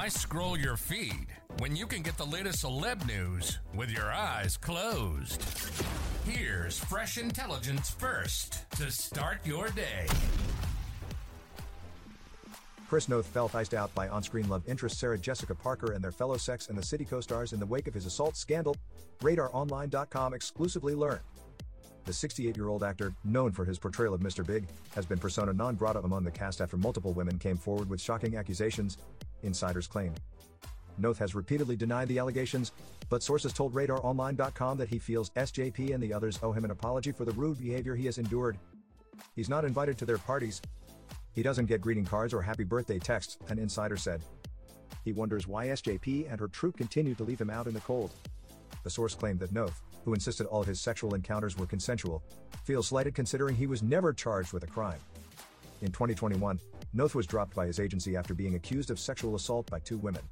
Why scroll your feed when you can get the latest celeb news with your eyes closed? Here's fresh intelligence first to start your day. Chris Noth felt iced out by on-screen love interest Sarah Jessica Parker and their fellow Sex and the City co-stars in the wake of his assault scandal. RadarOnline.com exclusively learned. The 68-year-old actor, known for his portrayal of Mr. Big, has been persona non grata among the cast after multiple women came forward with shocking accusations, insiders claim. Noth has repeatedly denied the allegations, but sources told RadarOnline.com that he feels SJP and the others owe him an apology for the rude behavior he has endured. He's not invited to their parties, he doesn't get greeting cards or happy birthday texts, an insider said. He wonders why SJP and her troupe continue to leave him out in the cold. The source claimed that Noth, who insisted all his sexual encounters were consensual, feels slighted considering he was never charged with a crime. In 2021, Noth was dropped by his agency after being accused of sexual assault by two women.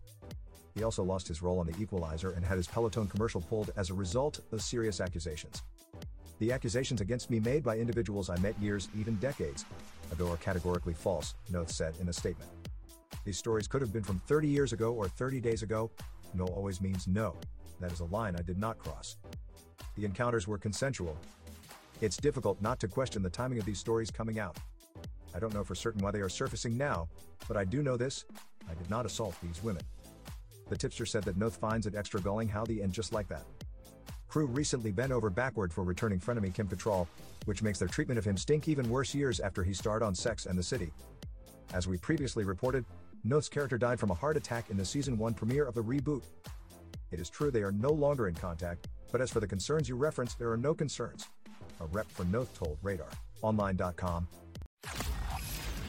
He also lost his role on The Equalizer and had his Peloton commercial pulled as a result of serious accusations. The accusations against me made by individuals I met years, even decades ago are categorically false, Noth said in a statement. These stories could have been from 30 years ago or 30 days ago. No always means no. That is a line I did not cross. The encounters were consensual. It's difficult not to question the timing of these stories coming out. I don't know for certain why they are surfacing now, but I do know this I did not assault these women. The tipster said that Noth finds it extra galling how the And Just Like That. Crew recently bent over backward for returning frenemy Kim Cattrall, which makes their treatment of him stink even worse years after he starred on Sex and the City. As we previously reported, Noth's character died from a heart attack in the season 1 premiere of the reboot. It is true they are no longer in contact, but as for the concerns you referenced, there are no concerns. A rep for Noth told RadarOnline.com.